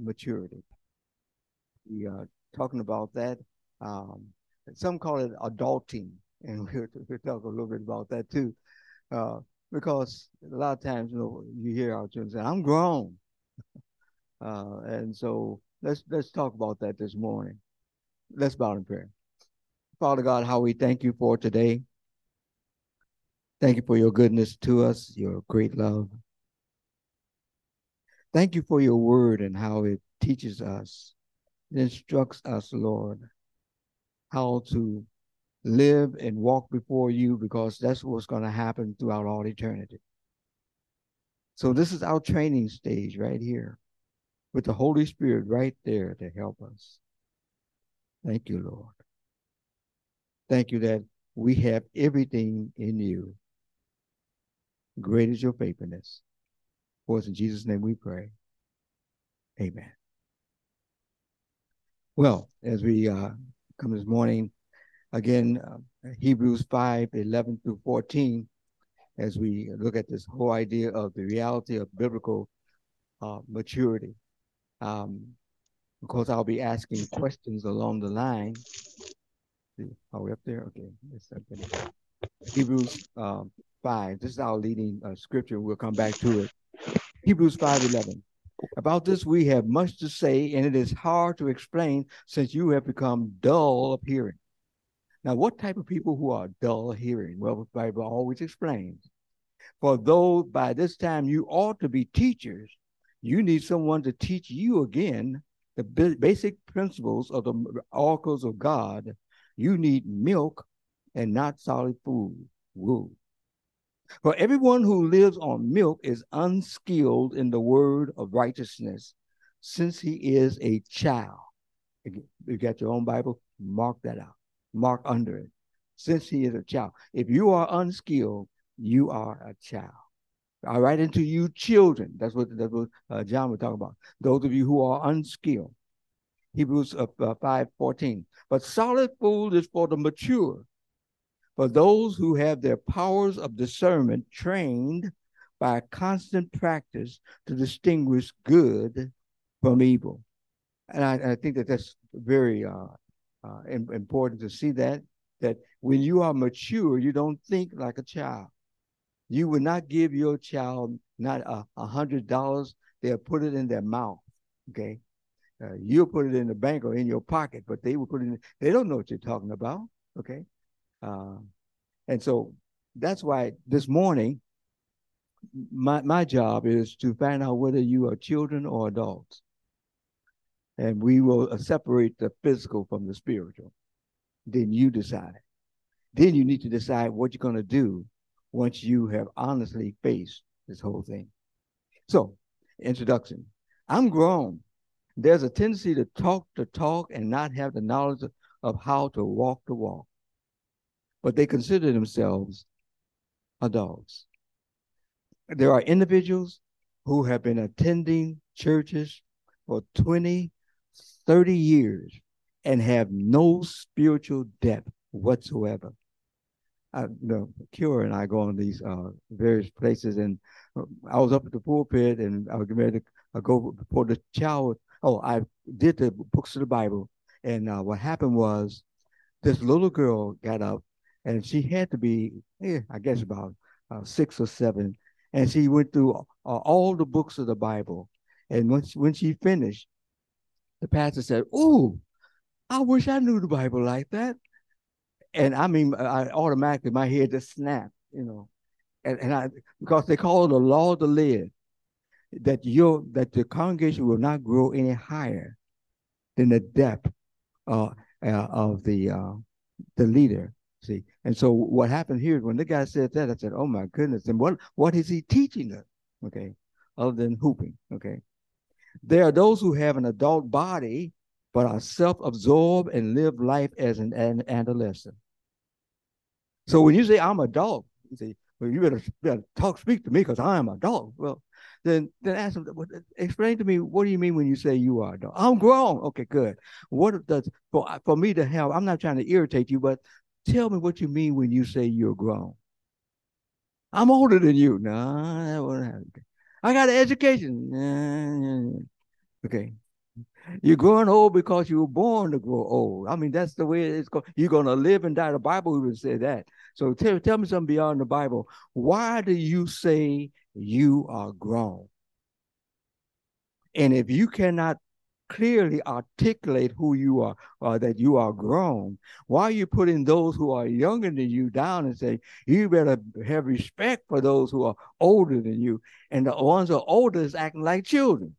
maturity. We are talking about that. Um, some call it adulting, and we'll, we'll talk a little bit about that too. Uh, because a lot of times, you know, you hear our children say, "I'm grown," uh, and so let's let's talk about that this morning. Let's bow in prayer. Father God, how we thank you for today. Thank you for your goodness to us, your great love. Thank you for your word and how it teaches us, it instructs us, Lord, how to live and walk before you because that's what's going to happen throughout all eternity. So, this is our training stage right here with the Holy Spirit right there to help us. Thank you, Lord. Thank you that we have everything in you. Great is your faithfulness. For us in Jesus' name we pray. Amen. Well, as we uh, come this morning, again, uh, Hebrews 5 11 through 14, as we look at this whole idea of the reality of biblical uh, maturity. Um, of course, I'll be asking questions along the line. Are we up there? Okay. Hebrews um, 5. This is our leading uh, scripture. We'll come back to it. Hebrews 5:11. About this, we have much to say, and it is hard to explain since you have become dull of hearing. Now, what type of people who are dull of hearing? Well, the Bible always explains. For though by this time you ought to be teachers, you need someone to teach you again the basic principles of the oracles of God. You need milk and not solid food. Woo. For everyone who lives on milk is unskilled in the word of righteousness, since he is a child. You got your own Bible? Mark that out. Mark under it. Since he is a child. If you are unskilled, you are a child. I write into you children. That's what that's what uh, John was talking about. Those of you who are unskilled. Hebrews uh, uh, 5 14. But solid food is for the mature, for those who have their powers of discernment trained by constant practice to distinguish good from evil. And I, I think that that's very uh, uh, important to see that, that when you are mature, you don't think like a child. You would not give your child not a hundred dollars, they'll put it in their mouth. Okay. Uh, you'll put it in the bank or in your pocket, but they will put it in, they don't know what you're talking about. Okay. Uh, and so that's why this morning, my, my job is to find out whether you are children or adults. And we will uh, separate the physical from the spiritual. Then you decide. Then you need to decide what you're going to do once you have honestly faced this whole thing. So, introduction. I'm grown. There's a tendency to talk the talk and not have the knowledge of how to walk the walk. But they consider themselves adults. There are individuals who have been attending churches for 20, 30 years and have no spiritual depth whatsoever. I, you know, Cure and I go on these uh, various places, and uh, I was up at the pulpit, and I was ready to uh, go before the child. Oh, I did the books of the Bible, and uh, what happened was this little girl got up, and she had to be, eh, I guess, about uh, six or seven, and she went through uh, all the books of the Bible, and when she, when she finished, the pastor said, "Ooh, I wish I knew the Bible like that." and I mean, I automatically my head just snapped, you know, and and I because they call it the law of the lid, that your that the congregation will not grow any higher than the depth uh, uh, of the uh, the leader. See, and so what happened here is when the guy said that, I said, "Oh my goodness!" And what what is he teaching us? Okay, other than hooping. Okay, there are those who have an adult body but are self-absorbed and live life as an, an adolescent. So when you say I'm a dog, you say, well, you better, better talk, speak to me because I am a dog. Well, then then ask them, explain to me, what do you mean when you say you are a dog? I'm grown. Okay, good. What does for for me to help? I'm not trying to irritate you, but tell me what you mean when you say you're grown. I'm older than you. No, that won't happen. I got an education. Okay. You're growing old because you were born to grow old. I mean, that's the way it's going. You're going to live and die. The Bible even say that. So tell, tell me something beyond the Bible. Why do you say you are grown? And if you cannot clearly articulate who you are, or that you are grown, why are you putting those who are younger than you down and say, you better have respect for those who are older than you? And the ones who are older is acting like children.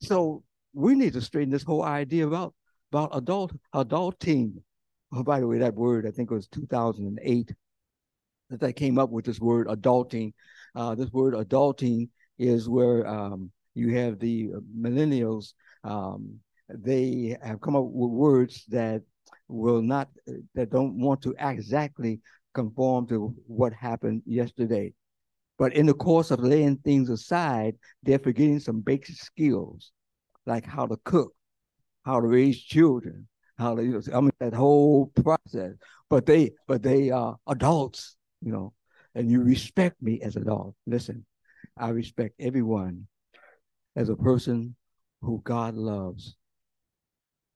So we need to straighten this whole idea about, about adult adulting. Oh, by the way, that word, I think it was 2008 that they came up with this word adulting. Uh, this word adulting is where um, you have the millennials. Um, they have come up with words that will not, that don't want to exactly conform to what happened yesterday. But in the course of laying things aside, they're forgetting some basic skills like how to cook, how to raise children, how to, you know, I mean, that whole process. But they, but they are adults, you know, and you respect me as an adult. Listen, I respect everyone as a person who God loves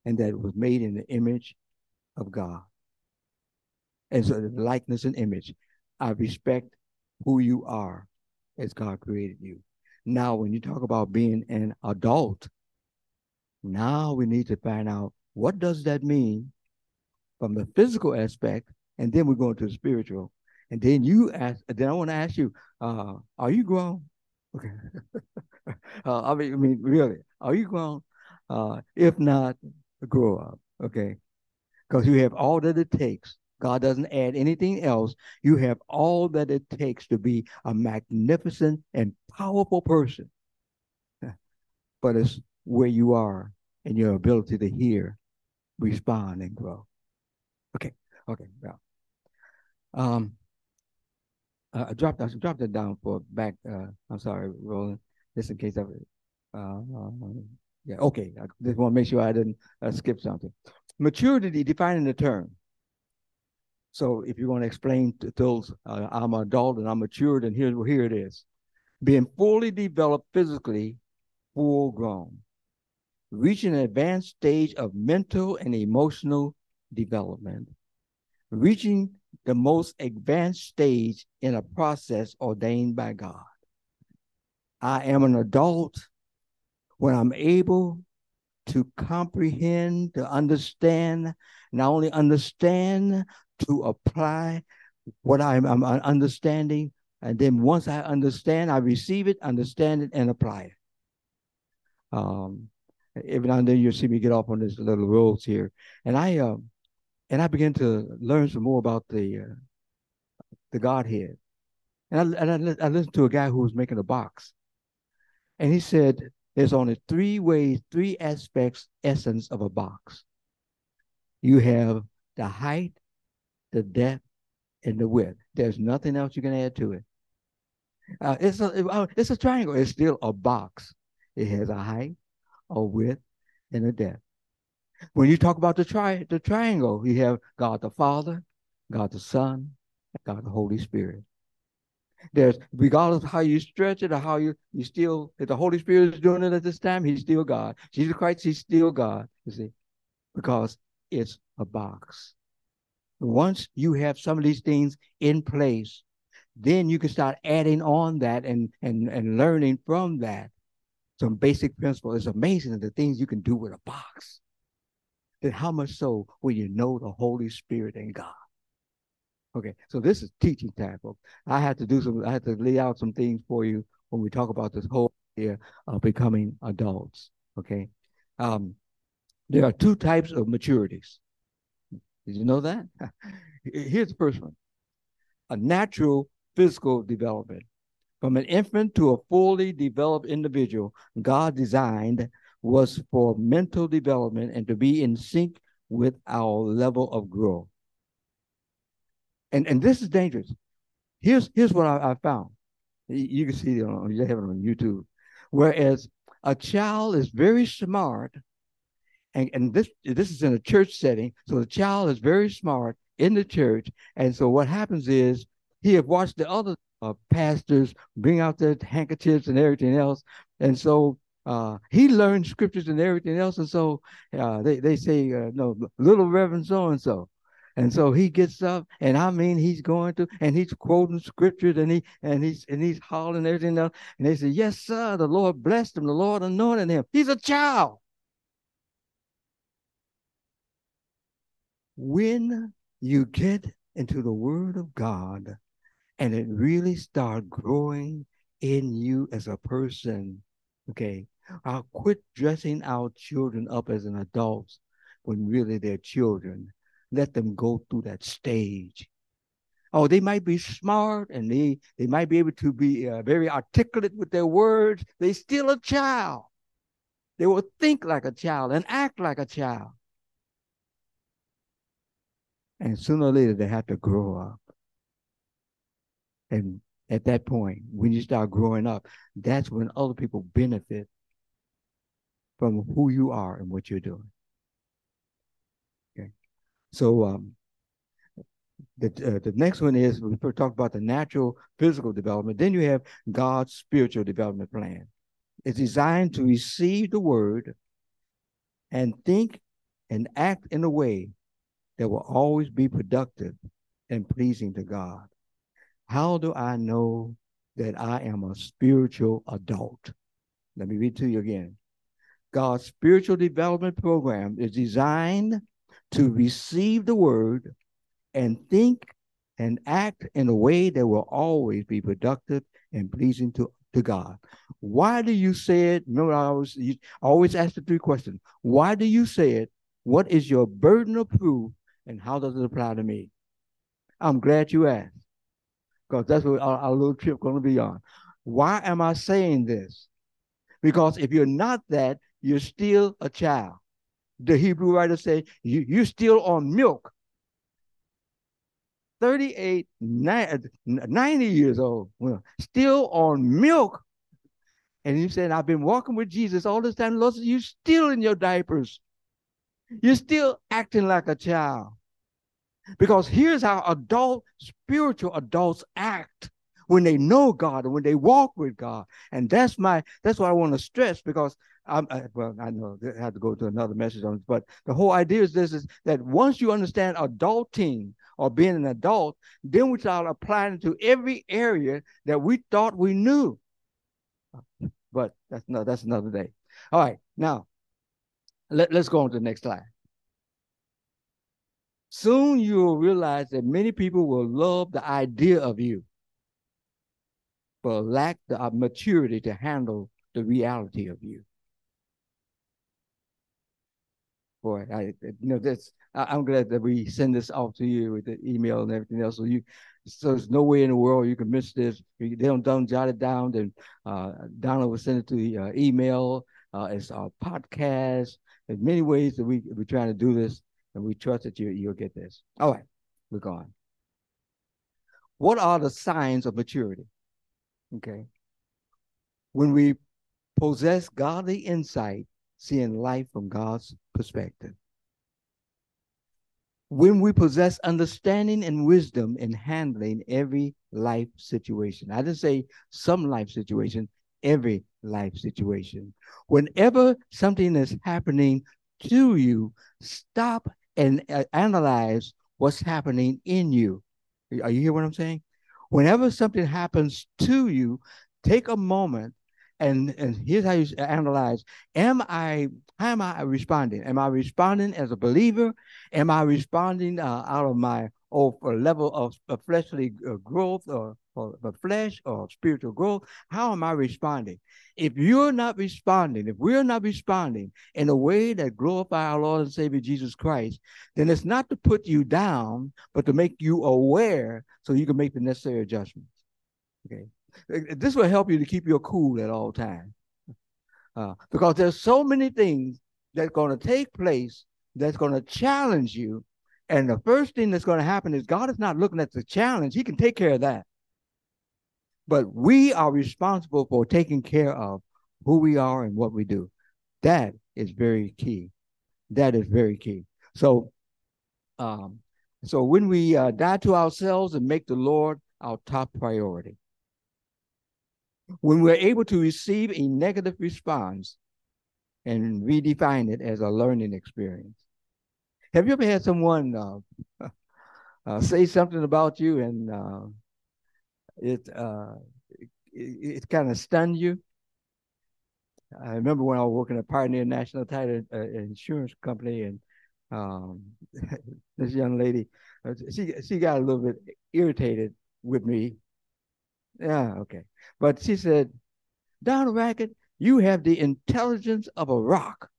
and that was made in the image of God. So the likeness and image. I respect who you are as God created you. Now, when you talk about being an adult, now we need to find out what does that mean from the physical aspect, and then we go into the spiritual. And then you ask, then I want to ask you, uh, are you grown? Okay. uh, I mean, I mean, really, are you grown? Uh, if not, grow up. Okay. Because you have all that it takes. God doesn't add anything else. You have all that it takes to be a magnificent and powerful person. But it's where you are and your ability to hear, respond, and grow. Okay, okay, yeah. Um, uh, I dropped I dropped it down for back. Uh, I'm sorry, Roland, just in case it. Uh, yeah, okay. I just want to make sure I didn't uh, skip something. Maturity, defining the term. So if you want to explain to those, uh, I'm an adult and I'm matured, and here, here it is. Being fully developed physically, full grown reaching an advanced stage of mental and emotional development, reaching the most advanced stage in a process ordained by God. I am an adult when I'm able to comprehend, to understand, not only understand, to apply what I'm, I'm understanding. And then once I understand, I receive it, understand it, and apply it. Um, every now and then you'll see me get off on these little roads here, and I um, and I began to learn some more about the uh, the Godhead, and I and I, I listened to a guy who was making a box, and he said there's only three ways, three aspects, essence of a box. You have the height, the depth, and the width. There's nothing else you can add to it. Uh, it's a uh, it's a triangle. It's still a box. It has a height, a width, and a depth. When you talk about the tri the triangle, you have God the Father, God the Son, God the Holy Spirit. There's regardless of how you stretch it or how you you still if the Holy Spirit is doing it at this time, he's still God. Jesus Christ, he's still God, you see, because it's a box. Once you have some of these things in place, then you can start adding on that and and and learning from that some basic principles. It's amazing the things you can do with a box. Then how much so when you know the Holy Spirit and God? Okay, so this is teaching time, folks. I had to do some, I had to lay out some things for you when we talk about this whole idea of becoming adults. Okay. Um, there are two types of maturities. Did you know that? Here's the first one a natural physical development. From an infant to a fully developed individual, God designed was for mental development and to be in sync with our level of growth. And, and this is dangerous. Here's, here's what I, I found. You can see it on, you have it on YouTube. Whereas a child is very smart, and, and this, this is in a church setting, so the child is very smart in the church. And so what happens is he have watched the other uh, pastors bring out their handkerchiefs and everything else. And so uh, he learned scriptures and everything else, and so uh, they they say uh, no little Reverend so and so, and so he gets up, and I mean he's going to, and he's quoting scriptures, and he and he's and he's hollering everything else, and they say, yes sir, the Lord blessed him, the Lord anointed him. He's a child. When you get into the Word of God, and it really start growing in you as a person, okay, I'll quit dressing our children up as an adults when really they're children. Let them go through that stage. Oh, they might be smart and they, they might be able to be uh, very articulate with their words. They're still a child. They will think like a child and act like a child. And sooner or later, they have to grow up. And at that point, when you start growing up, that's when other people benefit from who you are and what you're doing. So um, the uh, the next one is we talk about the natural physical development. Then you have God's spiritual development plan. It's designed to receive the word and think and act in a way that will always be productive and pleasing to God. How do I know that I am a spiritual adult? Let me read to you again. God's spiritual development program is designed to receive the word and think and act in a way that will always be productive and pleasing to, to God. Why do you say it? Remember, I always, always ask the three questions. Why do you say it? What is your burden of proof? And how does it apply to me? I'm glad you asked, because that's what our, our little trip going to be on. Why am I saying this? Because if you're not that, you're still a child. The Hebrew writer said, you, you're still on milk. 38, uh, 90 years old, still on milk. And you said, I've been walking with Jesus all this time. Lord, you're still in your diapers. You're still acting like a child. Because here's how adult, spiritual adults act when they know God and when they walk with God. And that's my that's what I want to stress because I'm I, well, I know I have to go to another message on this, but the whole idea is this is that once you understand adulting or being an adult, then we start applying it to every area that we thought we knew. But that's no, that's another day. All right, now let, let's go on to the next slide. Soon you will realize that many people will love the idea of you, but lack the maturity to handle the reality of you. Boy, I you know that's I, am glad that we send this off to you with the email and everything else. So you, so there's no way in the world you can miss this. If they don't, don't jot it down, then uh, Donna will send it to the uh, email. Uh, it's our podcast. There's many ways that we we're trying to do this, and we trust that you you'll get this. All right, we're going. What are the signs of maturity? Okay. When we possess godly insight, seeing life from God's perspective. When we possess understanding and wisdom in handling every life situation. I didn't say some life situation, every life situation. Whenever something is happening to you, stop and uh, analyze what's happening in you. Are you hear what I'm saying? Whenever something happens to you, take a moment and and here's how you analyze: Am I how am I responding? Am I responding as a believer? Am I responding uh, out of my a level of, fleshly uh, growth or, or the flesh or spiritual growth? How am I responding? If you're not responding, if we're not responding in a way that glorify our Lord and Savior Jesus Christ, then it's not to put you down, but to make you aware so you can make the necessary adjustments. Okay. This will help you to keep your cool at all times. Uh, because there's so many things that's going to take place that's going to challenge you and the first thing that's going to happen is God is not looking at the challenge. He can take care of that. But we are responsible for taking care of who we are and what we do. That is very key. That is very key. So, um, so when we uh, die to ourselves and make the Lord our top priority, When we're able to receive a negative response and redefine it as a learning experience. Have you ever had someone uh, uh, say something about you and uh, it, uh, it, it kind of stunned you? I remember when I was working at Pioneer National Title uh, Insurance Company, and um, this young lady, uh, she she got a little bit irritated with me. Yeah, okay, but she said, "Donald Raickett, you have the intelligence of a rock."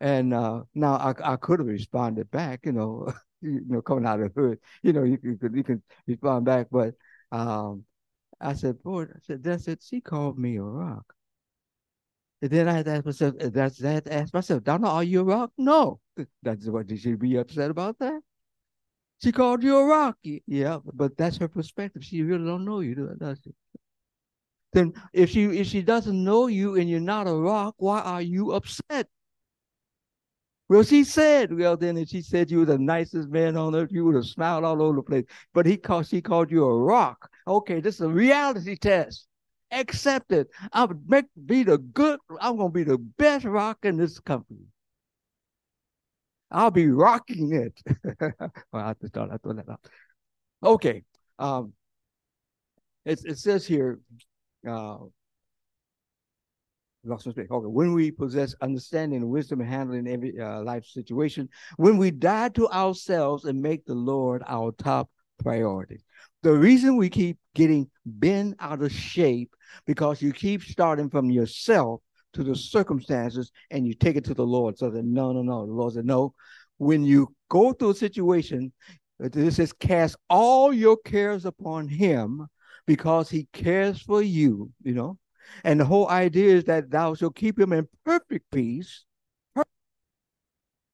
And uh, now I, I could have responded back, you know, you know, coming out of the hood, you know, you, you could you can respond back, but um, I said, boy, I said that's it. She called me a rock. And then I had to ask myself, that's I had ask myself, Donna, are you a rock? No. That's what did she be upset about that? She called you a rock. Yeah, but that's her perspective. She really don't know you, does she? Then if she if she doesn't know you and you're not a rock, why are you upset? Well, she said, well, then if she said you were the nicest man on earth, you would have smiled all over the place. But he called she called you a rock. Okay, this is a reality test accept it. I would make be the good, I'm gonna be the best rock in this company. I'll be rocking it. well, I just thought I thought that out. Okay. Um it, it says here, uh Okay. When we possess understanding and wisdom in handling every uh, life situation, when we die to ourselves and make the Lord our top priority. The reason we keep getting bent out of shape because you keep starting from yourself to the circumstances and you take it to the Lord. So that no, no, no. The Lord said, no. When you go through a situation, uh, this says, cast all your cares upon him because he cares for you, you know. And the whole idea is that thou shalt keep him in perfect peace, perfect,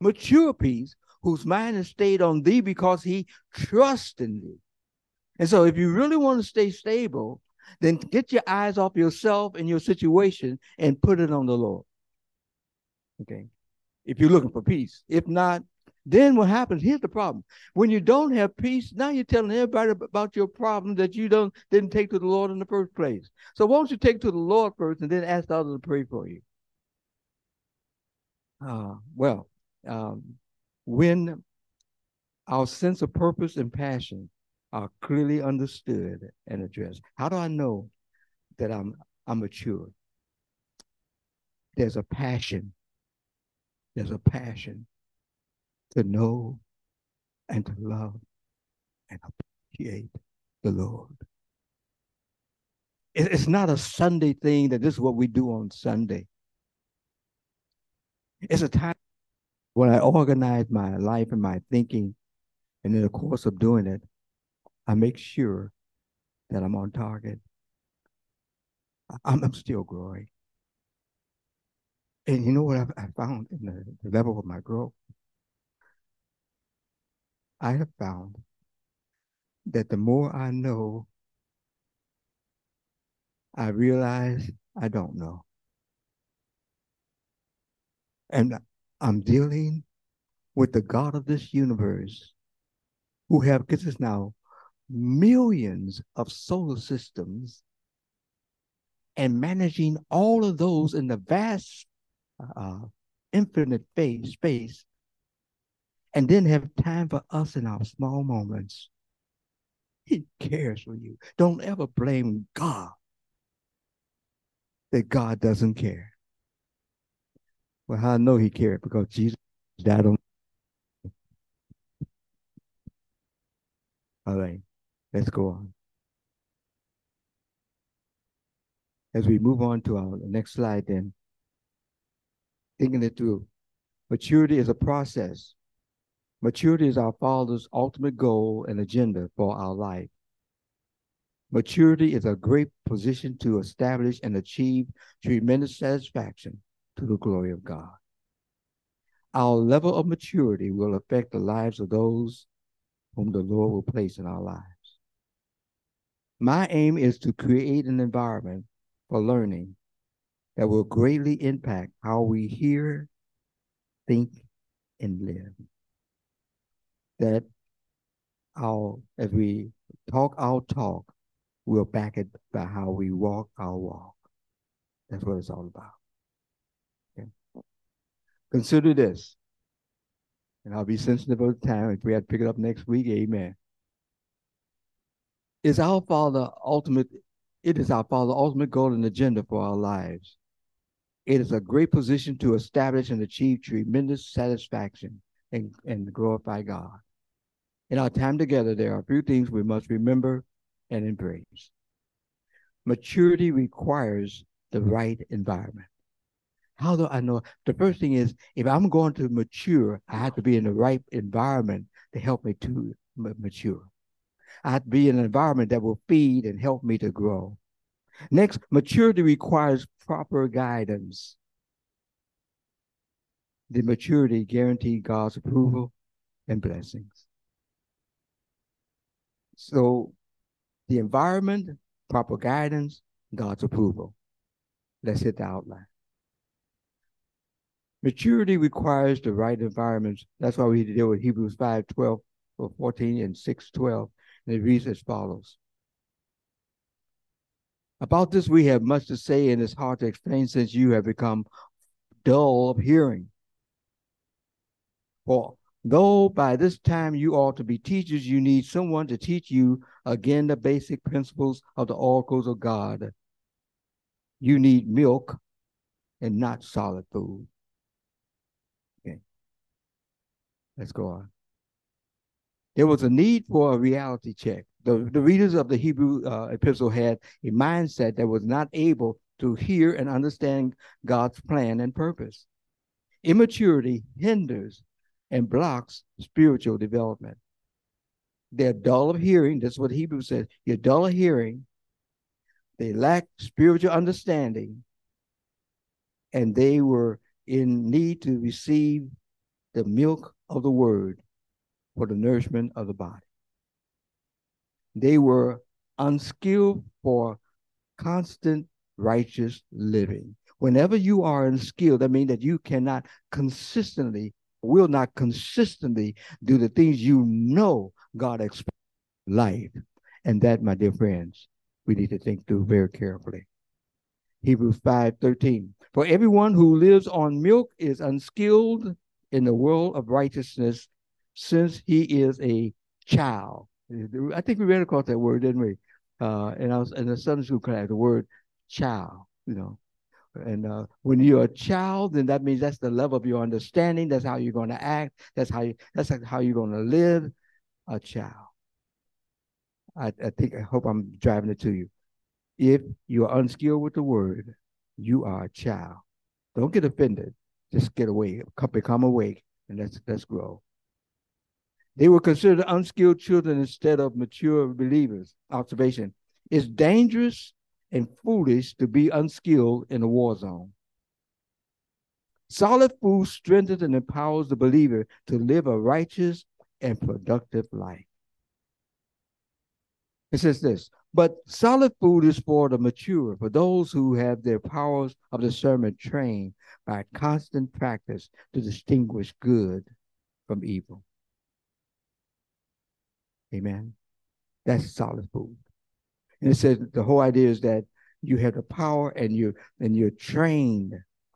mature peace, whose mind is stayed on thee because he trusts in thee. And so if you really want to stay stable, then get your eyes off yourself and your situation and put it on the Lord. Okay. If you're looking for peace. If not, then what happens? Here's the problem. When you don't have peace, now you're telling everybody about your problem that you don't didn't take to the Lord in the first place. So why don't you take to the Lord first and then ask others to pray for you? Uh, well, um, when our sense of purpose and passion are clearly understood and addressed. How do I know that I'm I'm mature? There's a passion. There's a passion to know and to love and appreciate the Lord. It's not a Sunday thing that this is what we do on Sunday. It's a time when I organize my life and my thinking, and in the course of doing it, I make sure that I'm on target. I'm, I'm still growing. And you know what I've, I found in the, the level of my growth? I have found that the more I know, I realize I don't know. And I'm dealing with the God of this universe who have, this now, millions of solar systems and managing all of those in the vast uh, infinite space, space and then have time for us in our small moments. He cares for you. Don't ever blame God that God doesn't care. Well, I know he cared because Jesus died on. All right. Let's go on. As we move on to our next slide, then, thinking it through, maturity is a process. Maturity is our Father's ultimate goal and agenda for our life. Maturity is a great position to establish and achieve tremendous satisfaction to the glory of God. Our level of maturity will affect the lives of those whom the Lord will place in our lives. My aim is to create an environment for learning that will greatly impact how we hear, think, and live. That our, as we talk our talk, we'll back it by how we walk our walk. That's what it's all about. Okay. Consider this, and I'll be sensitive the time. If we have to pick it up next week, amen. Is our Father ultimate? It is our Father ultimate goal and agenda for our lives. It is a great position to establish and achieve tremendous satisfaction and, and glorify God. In our time together, there are a few things we must remember and embrace. Maturity requires the right environment. How do I know? The first thing is if I'm going to mature, I have to be in the right environment to help me to mature. I have to be in an environment that will feed and help me to grow. Next, maturity requires proper guidance. The maturity guarantees God's approval and blessings. So, the environment, proper guidance, God's approval. Let's hit the outline. Maturity requires the right environments. That's why we need to deal with Hebrews 5 12 or 14 and 6 12. And it reads as follows About this, we have much to say, and it's hard to explain since you have become dull of hearing. For though by this time you ought to be teachers, you need someone to teach you again the basic principles of the oracles of God. You need milk and not solid food. Okay. Let's go on. There was a need for a reality check. The, the readers of the Hebrew uh, epistle had a mindset that was not able to hear and understand God's plan and purpose. Immaturity hinders and blocks spiritual development. They're dull of hearing. That's what Hebrew says. You're dull of hearing. They lack spiritual understanding. And they were in need to receive the milk of the word for the nourishment of the body. They were unskilled for constant righteous living. Whenever you are unskilled, that means that you cannot consistently, will not consistently do the things you know God expects life. And that, my dear friends, we need to think through very carefully. Hebrews 5 13. For everyone who lives on milk is unskilled in the world of righteousness since he is a child. I think we ran across that word, didn't we? Uh, and I was in the Sunday school class, the word child, you know. And uh, when you're a child, then that means that's the level of your understanding. That's how you're going to act. That's how you, that's how you're going to live. A child. I, I think I hope I'm driving it to you. If you are unskilled with the word, you are a child. Don't get offended. Just get away. Become awake, and let's let's grow. They were considered unskilled children instead of mature believers. Observation. It's dangerous and foolish to be unskilled in a war zone. Solid food strengthens and empowers the believer to live a righteous and productive life. It says this, but solid food is for the mature, for those who have their powers of discernment trained by constant practice to distinguish good from evil. Amen. That's solid food. And it says the whole idea is that you have the power and you and you're trained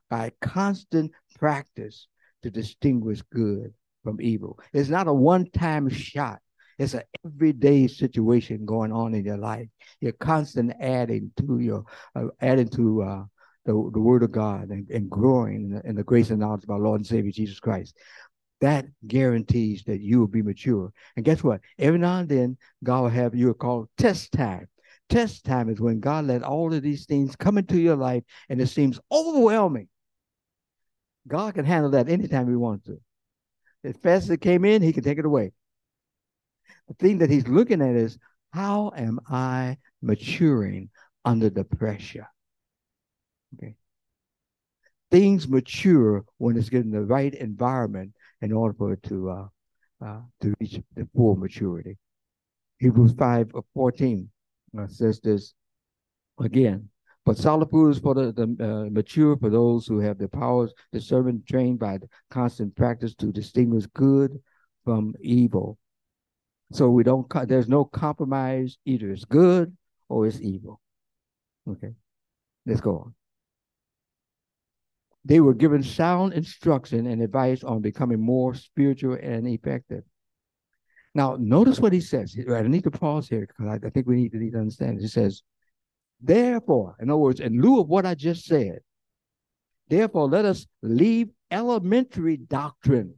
by constant practice to distinguish good from evil. It's not a one-time shot. It's an everyday situation going on in your life. You're constant adding to your uh, adding to uh, the, the word of God and, and growing in the, in the grace and knowledge of our Lord and Savior Jesus Christ that guarantees that you will be mature. And guess what? Every now and then, God will have you called test time. Test time is when God let all of these things come into your life and it seems overwhelming. God can handle that anytime He wants to. As fast as it came in, He can take it away. The thing that He's looking at is how am I maturing under the pressure? Okay. Things mature when it's given the right environment in order to uh, uh, to reach the full maturity. Hebrews 5 uh, 14 uh, says this again. But solid food is for the, the uh, mature, for those who have the powers, servant trained by constant practice to distinguish good from evil. So we don't, there's no compromise. Either it's good or it's evil. Okay, let's go on. They were given sound instruction and advice on becoming more spiritual and effective. Now, notice what he says. I need to pause here because I, think we need to, need to understand. He says, Therefore, in other words, in lieu of what I just said, therefore, let us leave elementary doctrine.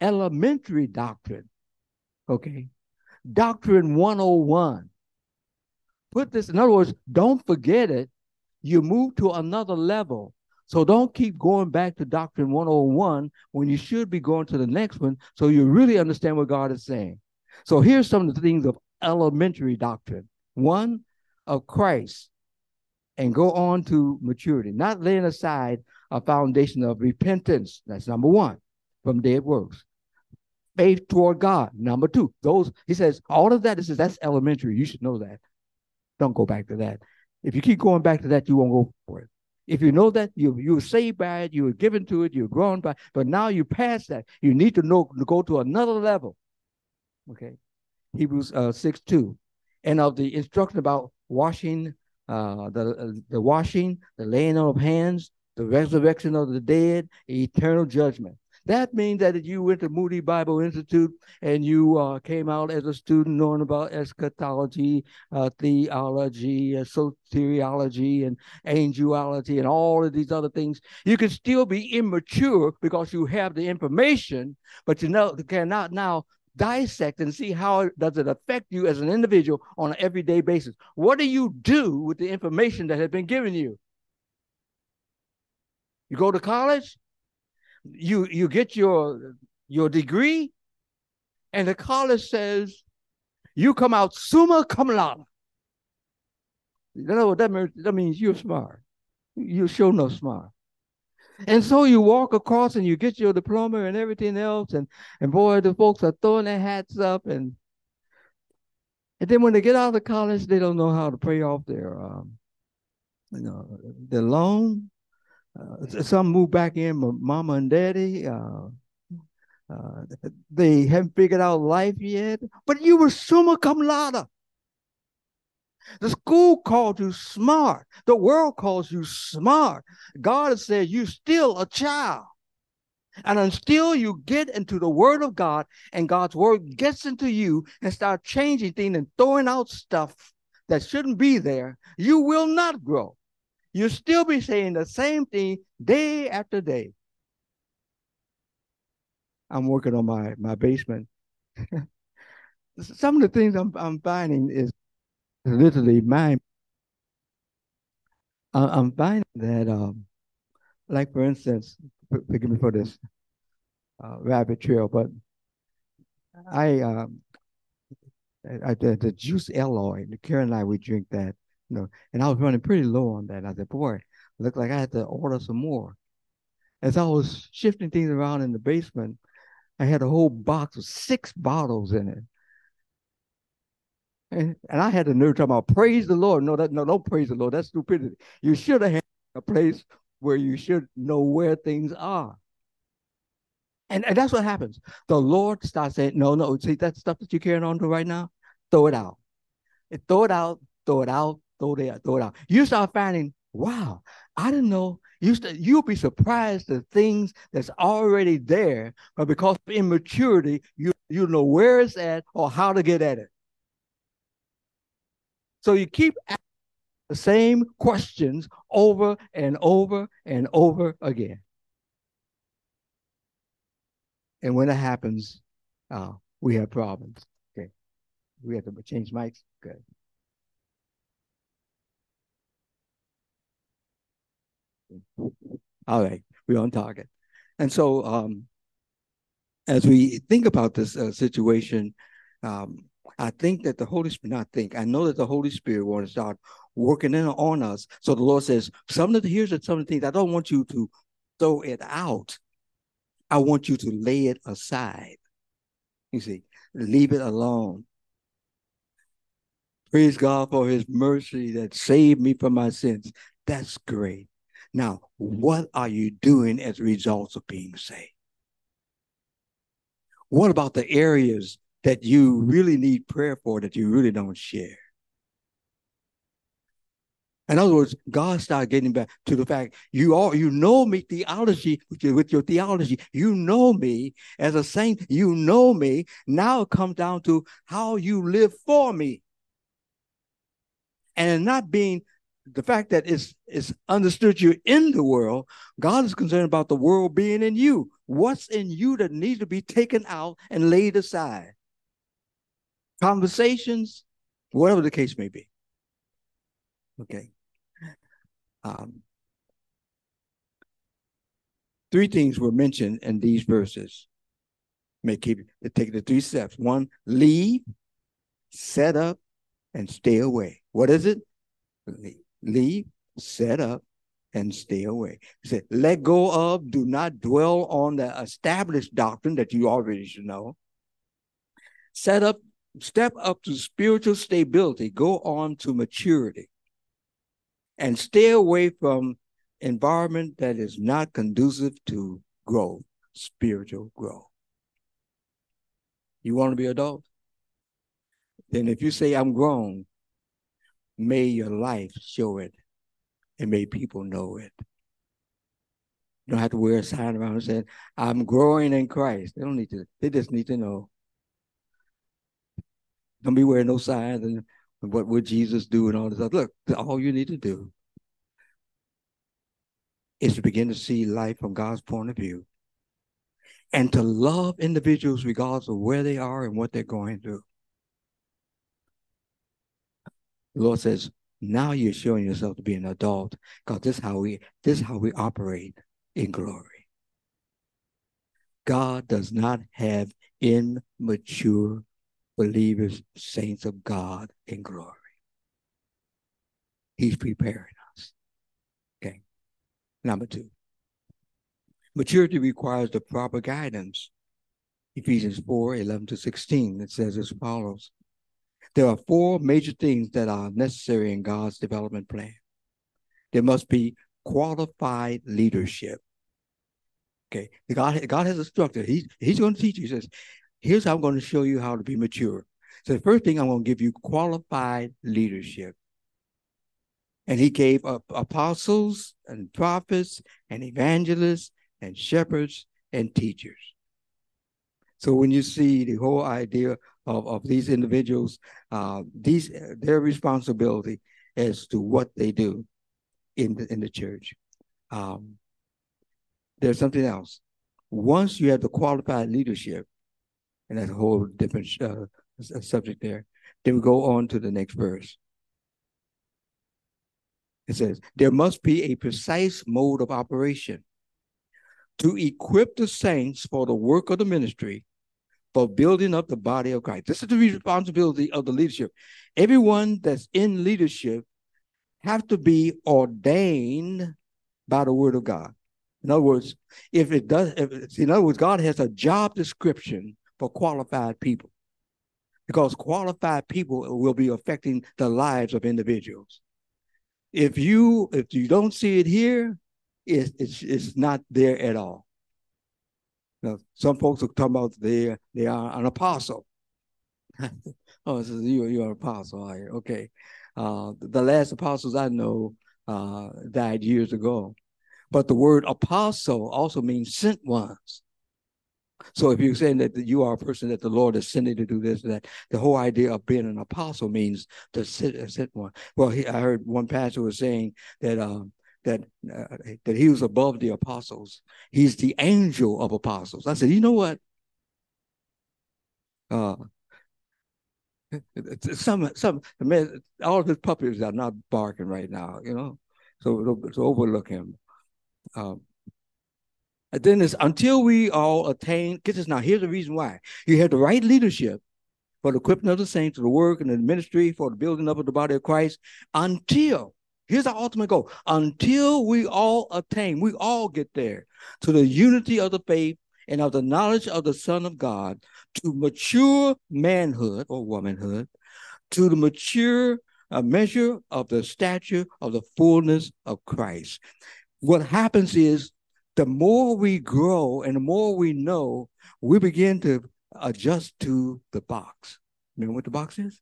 Elementary doctrine. Okay. Doctrine 101. Put this, in other words, don't forget it. You move to another level. So don't keep going back to Doctrine 101 when you should be going to the next one so you really understand what God is saying. So here's some of the things of elementary doctrine. One, of Christ, and go on to maturity, not laying aside a foundation of repentance. That's number one from dead works. Faith toward God. Number two, those, he says, all of that, he says, that's elementary. You should know that. Don't go back to that. If you keep going back to that, you won't go for it. If you know that you you were saved by it, you were given to it, you're grown by, but now you pass that. You need to know to go to another level. Okay, Hebrews uh, six two, and of the instruction about washing, uh, the uh, the washing, the laying on of hands, the resurrection of the dead, eternal judgment. That means that if you went to Moody Bible Institute and you uh, came out as a student knowing about eschatology, uh, theology, uh, soteriology, and angelology, and all of these other things, you can still be immature because you have the information, but you know cannot now dissect and see how does it affect you as an individual on an everyday basis. What do you do with the information that has been given you? You go to college, you you get your your degree, and the college says you come out summa cum laude. You know what that means? That means you're smart. You show no smart. And so you walk across and you get your diploma and everything else, and and boy, the folks are throwing their hats up, and and then when they get out of college, they don't know how to pay off their um, you know their loan. Uh, some move back in with mama and daddy. Uh, uh, they haven't figured out life yet. But you were summa cum laude. The school called you smart. The world calls you smart. God said you're still a child. And until you get into the word of God and God's word gets into you and start changing things and throwing out stuff that shouldn't be there, you will not grow you still be saying the same thing day after day. I'm working on my my basement. Some of the things I'm I'm finding is literally mind. I'm finding that, um, like for instance, forgive me for this uh, rabbit trail, but I um, I, the, the juice alloy, Karen and I, we drink that you know, and I was running pretty low on that. I said, boy, looked like I had to order some more. As I was shifting things around in the basement, I had a whole box with six bottles in it. And, and I had the nerve talking about praise the Lord. No, that no, don't praise the Lord. That's stupidity. You should have had a place where you should know where things are. And, and that's what happens. The Lord starts saying, No, no, see that stuff that you're carrying on to right now, throw it out. And throw it out, throw it out, throw it, throw it out. You start finding, wow, I didn't know. You st- you'll be surprised the things that's already there, but because of immaturity, you you know where it's at or how to get at it. So you keep asking the same questions over and over and over again. And when it happens, uh, we have problems. Okay. We have to change mics. Good. All right, we're on target. And so, um, as we think about this uh, situation, um, I think that the Holy Spirit, not think, I know that the Holy Spirit wants to start working in on us. So the Lord says, some of the, here's some of the things I don't want you to throw it out. I want you to lay it aside. You see, leave it alone. Praise God for his mercy that saved me from my sins. That's great. Now, what are you doing as a result of being saved? What about the areas that you really need prayer for that you really don't share? In other words, God started getting back to the fact you all you know me theology with your, with your theology. You know me as a saint. You know me. Now it comes down to how you live for me, and not being the fact that it's it's understood you're in the world. God is concerned about the world being in you. What's in you that needs to be taken out and laid aside? Conversations, whatever the case may be. Okay. Um, three things were mentioned in these verses. May keep take the three steps. One, leave, set up, and stay away. What is it? Leave, set up, and stay away. He said, let go of, do not dwell on the established doctrine that you already should know. Set up, step up to spiritual stability, go on to maturity and stay away from environment that is not conducive to growth, spiritual growth. You want to be adult? Then if you say I'm grown, may your life show it and may people know it. You don't have to wear a sign around saying, I'm growing in Christ. They don't need to, they just need to know. Don't be wearing no signs and what would Jesus do and all this stuff. Look, all you need to do is to begin to see life from God's point of view and to love individuals regardless of where they are and what they're going through. The Lord says, now you're showing yourself to be an adult because this is how we this is how we operate in glory. God does not have immature believers, saints of God in glory. He's preparing us. Okay. Number two. Maturity requires the proper guidance. Ephesians 4 11 to 16. It says as follows There are four major things that are necessary in God's development plan. There must be qualified leadership. Okay, God, God has a structure. He's, he's going to teach you. He says, Here's how I'm going to show you how to be mature. So the first thing I'm going to give you qualified leadership. And he gave up apostles and prophets and evangelists and shepherds and teachers. So when you see the whole idea of, of these individuals, uh, these their responsibility as to what they do in the, in the church. Um, there's something else. Once you have the qualified leadership, and that's a whole different uh, subject there. Then we go on to the next verse. It says, There must be a precise mode of operation to equip the saints for the work of the ministry, for building up the body of Christ. This is the responsibility of the leadership. Everyone that's in leadership have to be ordained by the word of God. In other words, if it does, if, in other words, God has a job description for qualified people because qualified people will be affecting the lives of individuals. If you if you don't see it here, it's it's, it's not there at all. Now, some folks will talking about they they are an apostle. oh, so you you're an apostle, are you? Okay. Uh, the last apostles I know uh, died years ago, but the word apostle also means sent ones. So if you're saying that you are a person that the Lord is sending to do this, that the whole idea of being an apostle means to sit, sit one. Well, he, I heard one pastor was saying that um, that uh, that he was above the apostles. He's the angel of apostles. I said, you know what? Uh, some some man, all of his puppies are not barking right now, you know. So to overlook him. Um, and then it's until we all attain, get this now, here's the reason why. You have the right leadership for the equipping of the saints, for the work and the ministry, for the building up of the body of Christ, until, here's our ultimate goal, until we all attain, we all get there to the unity of the faith and of the knowledge of the Son of God, to mature manhood or womanhood, to the mature uh, measure of the stature of the fullness of Christ. What happens is the more we grow and the more we know, we begin to adjust to the box. Remember what the box is?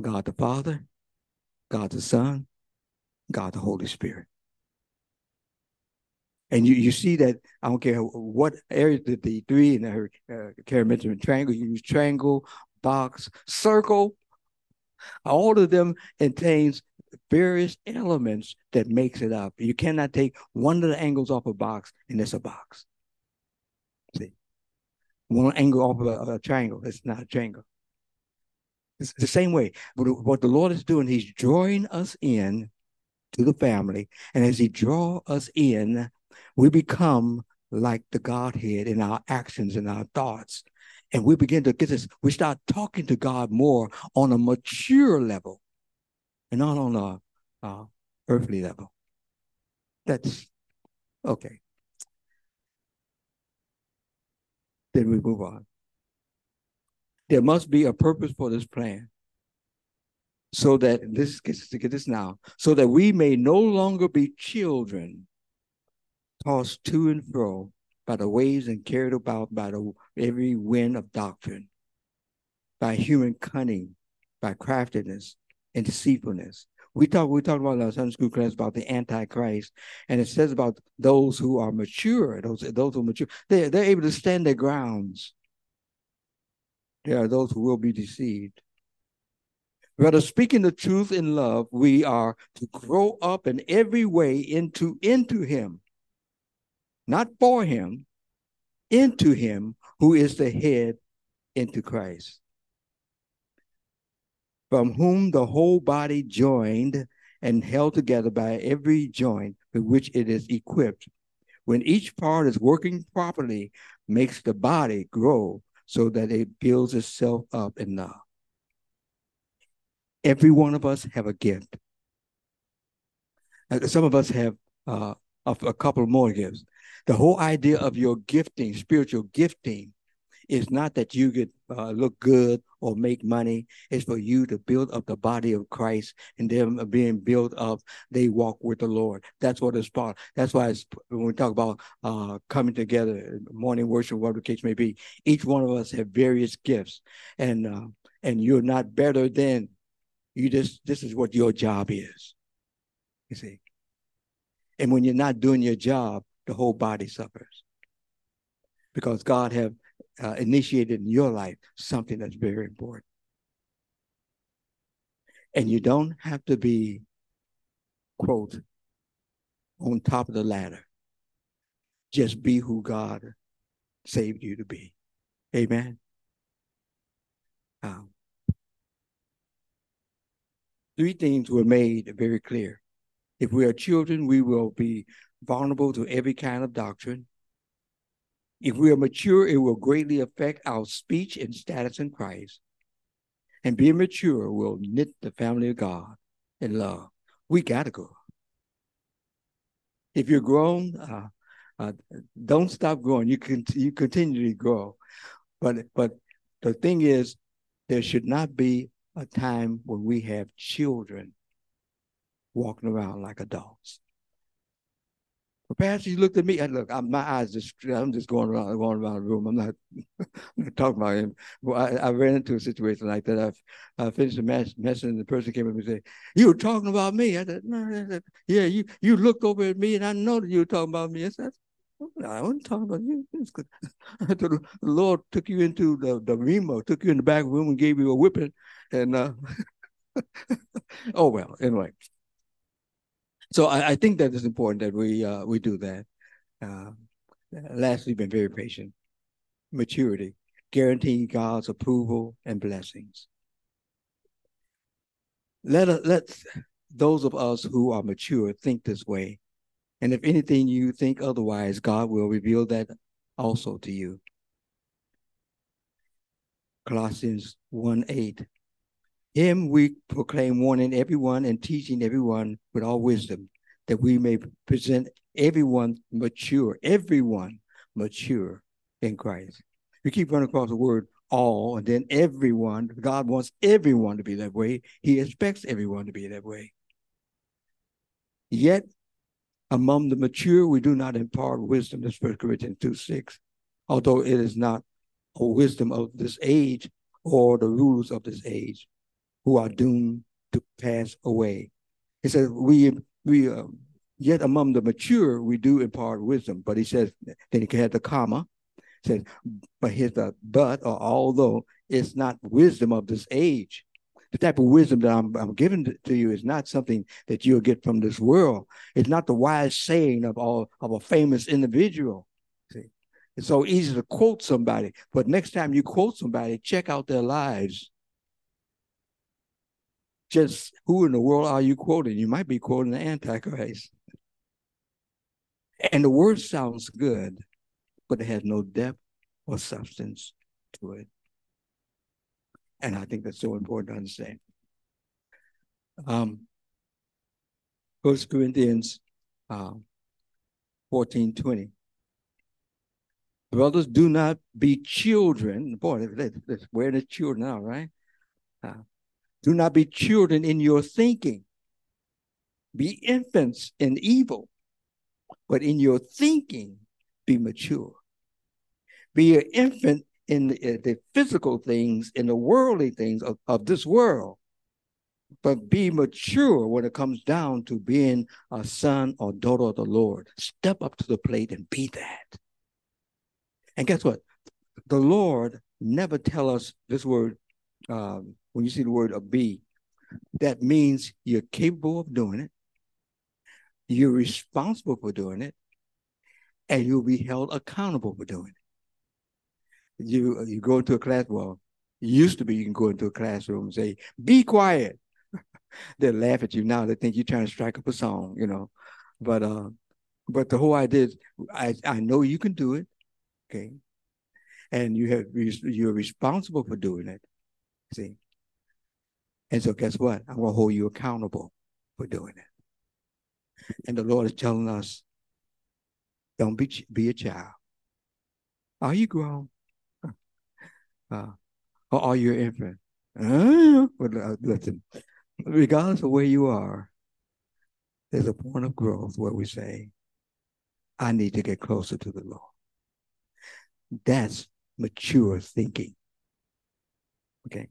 God the Father, God the Son, God the Holy Spirit. And you, you see that I don't care what area the, the three and her uh, Karen mentioned triangle, you use triangle, box, circle. All of them contains various elements that makes it up. You cannot take one of the angles off a box and it's a box. See, one angle off of a, a triangle, it's not a triangle. It's the same way. But what the Lord is doing, He's drawing us in to the family, and as He draw us in, we become like the Godhead in our actions and our thoughts. And we begin to get this, we start talking to God more on a mature level and not on a earthly level. That's okay. Then we move on. There must be a purpose for this plan so that this gets to get this now, so that we may no longer be children tossed to and fro by the waves and carried about by the every wind of doctrine, by human cunning, by craftiness and deceitfulness. We talk we talked about in our Sunday school class about the Antichrist, and it says about those who are mature, those those who are mature, they they're able to stand their grounds. There are those who will be deceived. Rather, speaking the truth in love, we are to grow up in every way into into Him, not for him, into him who is the head, into Christ, from whom the whole body joined and held together by every joint with which it is equipped, when each part is working properly, makes the body grow so that it builds itself up enough. Every one of us have a gift. Some of us have uh, a, a couple more gifts. The whole idea of your gifting, spiritual gifting, is not that you could uh, look good or make money. It's for you to build up the body of Christ and them being built up, they walk with the Lord. That's what it's about. That's why when we talk about uh, coming together, morning worship, whatever the case may be, each one of us have various gifts. And uh, and you're not better than you just this is what your job is. You see. And when you're not doing your job, the whole body suffers because God have uh, initiated in your life something that's very important. And you don't have to be, quote, on top of the ladder. Just be who God saved you to be. Amen. Um, three things were made very clear. If we are children, we will be vulnerable to every kind of doctrine. If we are mature, it will greatly affect our speech and status in Christ. And being mature will knit the family of God in love. We got to go. If you're grown, uh, uh, don't stop growing. You can you continue to grow, but but the thing is, there should not be a time when we have children walking around like adults. Pastor, you looked at me. I look, I'm, my eyes just, I'm just going around, going around the room. I'm not, I'm not talking about him. Well, I, I, ran into a situation like that. I, I finished the mess, message, and the person came up and said, "You were talking about me." I said, "No." I said, "Yeah, you you looked over at me, and I know that you were talking about me." I said, "I wasn't talking about you." the Lord took you into the the remo, took you in the back room, and gave you a whipping, and uh, oh well. Anyway, so I, I, think that it's important that we uh, we do that. Uh, lastly, been very patient, maturity, guaranteeing God's approval and blessings. Let us, let those of us who are mature think this way, and if anything you think otherwise, God will reveal that also to you. Colossians 1 8 him we proclaim, warning everyone and teaching everyone with all wisdom, that we may present everyone mature, everyone mature in Christ. We keep running across the word all, and then everyone. God wants everyone to be that way. He expects everyone to be that way. Yet, among the mature, we do not impart wisdom. That's 1 Corinthians 2 6. Although it is not a wisdom of this age or the rules of this age, who are doomed to pass away. He says, we, we, uh, yet among the mature, we do impart wisdom. But he says, then he had the comma, says, but here's the but or although it's not wisdom of this age. The type of wisdom that I'm, I'm giving to you is not something that you'll get from this world. It's not the wise saying of all of a famous individual. See, it's so easy to quote somebody, but next time you quote somebody, check out their lives. Just who in the world are you quoting? You might be quoting the Antichrist. And the word sounds good, but it has no depth or substance to it. And I think that's so important to understand. Um, First Corinthians uh, 14 20. Brothers, do not be children. Boy, that's where the children are, right? Uh, do not be children in your thinking. Be infants in evil, but in your thinking, be mature. Be an infant in the, the physical things, in the worldly things of, of this world, but be mature when it comes down to being a son or daughter of the Lord. Step up to the plate and be that. And guess what? The Lord never tell us this word, um, when you see the word be, that means you're capable of doing it, you're responsible for doing it, and you'll be held accountable for doing it you you go into a class. Well, used to be you can go into a classroom and say, "Be quiet." they laugh at you now. They think you're trying to strike up a song, you know. But uh, but the whole idea is, I I know you can do it, okay, and you have you're responsible for doing it. See, and so guess what? I'm gonna hold you accountable for doing it. And the Lord is telling us, don't be be a child. Are you grown? uh, or are you an infant? Uh, listen, regardless of where you are, there's a point of growth where we say, I need to get closer to the Lord. That's mature thinking. Okay.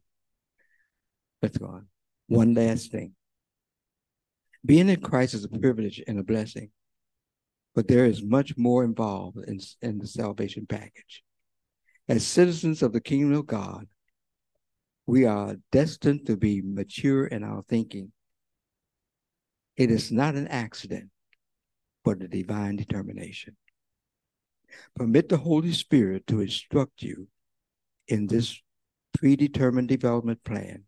Let's go on. One last thing. Being in Christ is a privilege and a blessing, but there is much more involved in, in the salvation package. As citizens of the kingdom of God, we are destined to be mature in our thinking. It is not an accident, but a divine determination. Permit the Holy Spirit to instruct you in this predetermined development plan.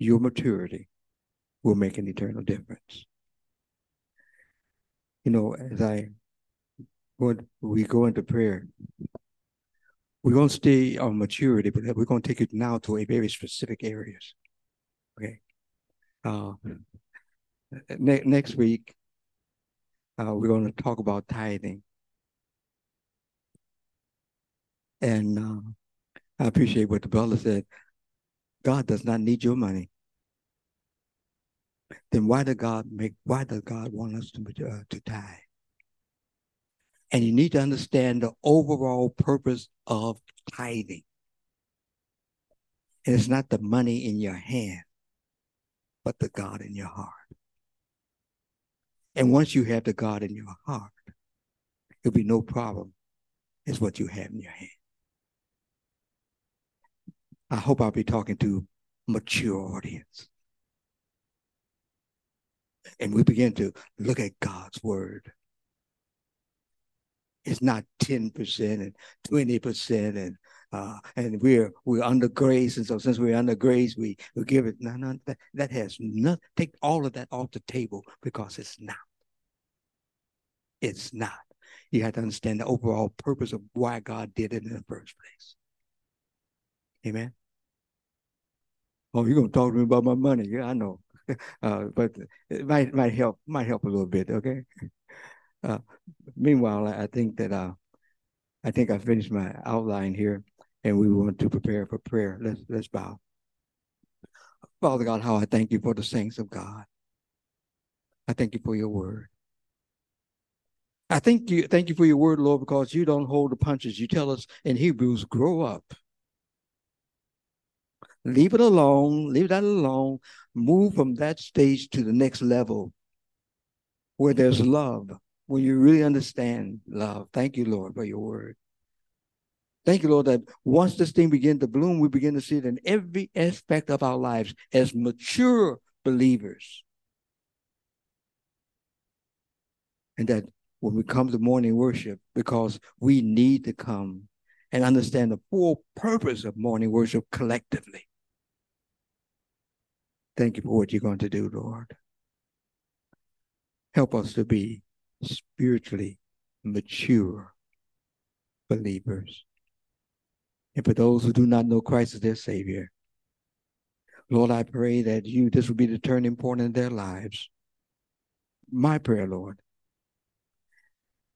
Your maturity will make an eternal difference. You know, as I when we go into prayer, we're going to stay on maturity, but we're going to take it now to a very specific areas. Okay. Uh, ne- next week, uh, we're going to talk about tithing. And uh, I appreciate what the brother said. God does not need your money. Then why does God make? Why does God want us to uh, to tithe? And you need to understand the overall purpose of tithing. And it's not the money in your hand, but the God in your heart. And once you have the God in your heart, it'll be no problem. It's what you have in your hand. I hope I'll be talking to mature audience. And we begin to look at God's word it's not 10% and 20% and uh, and we're we're under grace, and so since we're under grace, we, we give it no no that, that has nothing take all of that off the table because it's not. It's not. You have to understand the overall purpose of why God did it in the first place. Amen. Oh, you're gonna talk to me about my money? Yeah, I know. Uh, but it might might help might help a little bit, okay? Uh, meanwhile, I think that uh, I think I finished my outline here, and we want to prepare for prayer. Let's let's bow. Father God, how I thank you for the saints of God. I thank you for your word. I thank you, thank you for your word, Lord, because you don't hold the punches. You tell us in Hebrews, grow up. Leave it alone, leave that alone, move from that stage to the next level where there's love, where you really understand love. Thank you, Lord, for your word. Thank you, Lord, that once this thing begins to bloom, we begin to see it in every aspect of our lives as mature believers. And that when we come to morning worship, because we need to come and understand the full purpose of morning worship collectively. Thank you for what you're going to do, Lord. Help us to be spiritually mature believers. And for those who do not know Christ as their Savior, Lord, I pray that you, this will be the turning point in their lives. My prayer, Lord,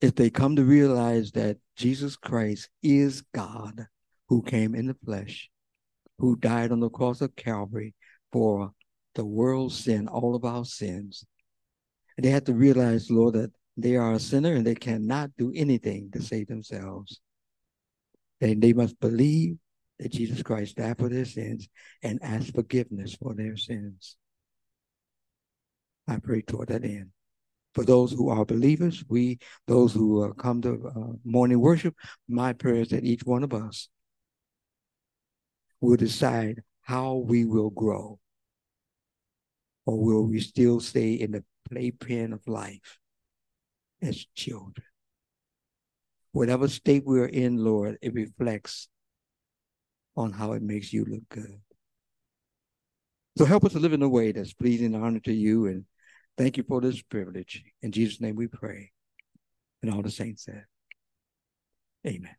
if they come to realize that Jesus Christ is God who came in the flesh, who died on the cross of Calvary for the world's sin, all of our sins. And they have to realize, Lord, that they are a sinner and they cannot do anything to save themselves. And they must believe that Jesus Christ died for their sins and ask forgiveness for their sins. I pray toward that end. For those who are believers, we, those who uh, come to uh, morning worship, my prayer is that each one of us will decide how we will grow. Or will we still stay in the playpen of life as children? Whatever state we're in, Lord, it reflects on how it makes you look good. So help us to live in a way that's pleasing and honor to you. And thank you for this privilege. In Jesus' name we pray. And all the saints said, Amen.